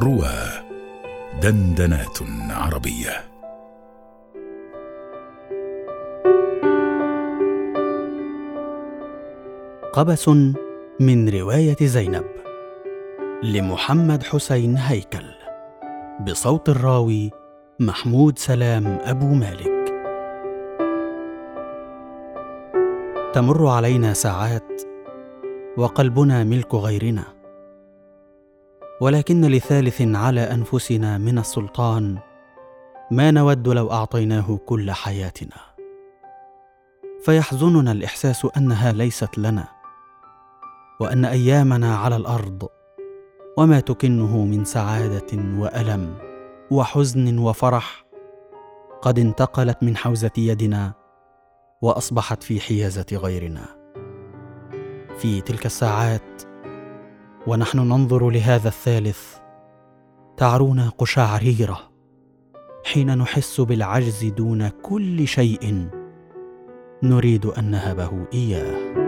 روى دندنات عربية. قبس من رواية زينب لمحمد حسين هيكل بصوت الراوي محمود سلام أبو مالك. تمر علينا ساعات وقلبنا ملك غيرنا. ولكن لثالث على أنفسنا من السلطان ما نود لو أعطيناه كل حياتنا. فيحزننا الإحساس أنها ليست لنا وأن أيامنا على الأرض وما تكنه من سعادة وألم وحزن وفرح قد انتقلت من حوزة يدنا وأصبحت في حيازة غيرنا. في تلك الساعات ونحن ننظر لهذا الثالث. تعرونا قشعريره حين نحس بالعجز دون كل شيء نريد أن نهبه إياه.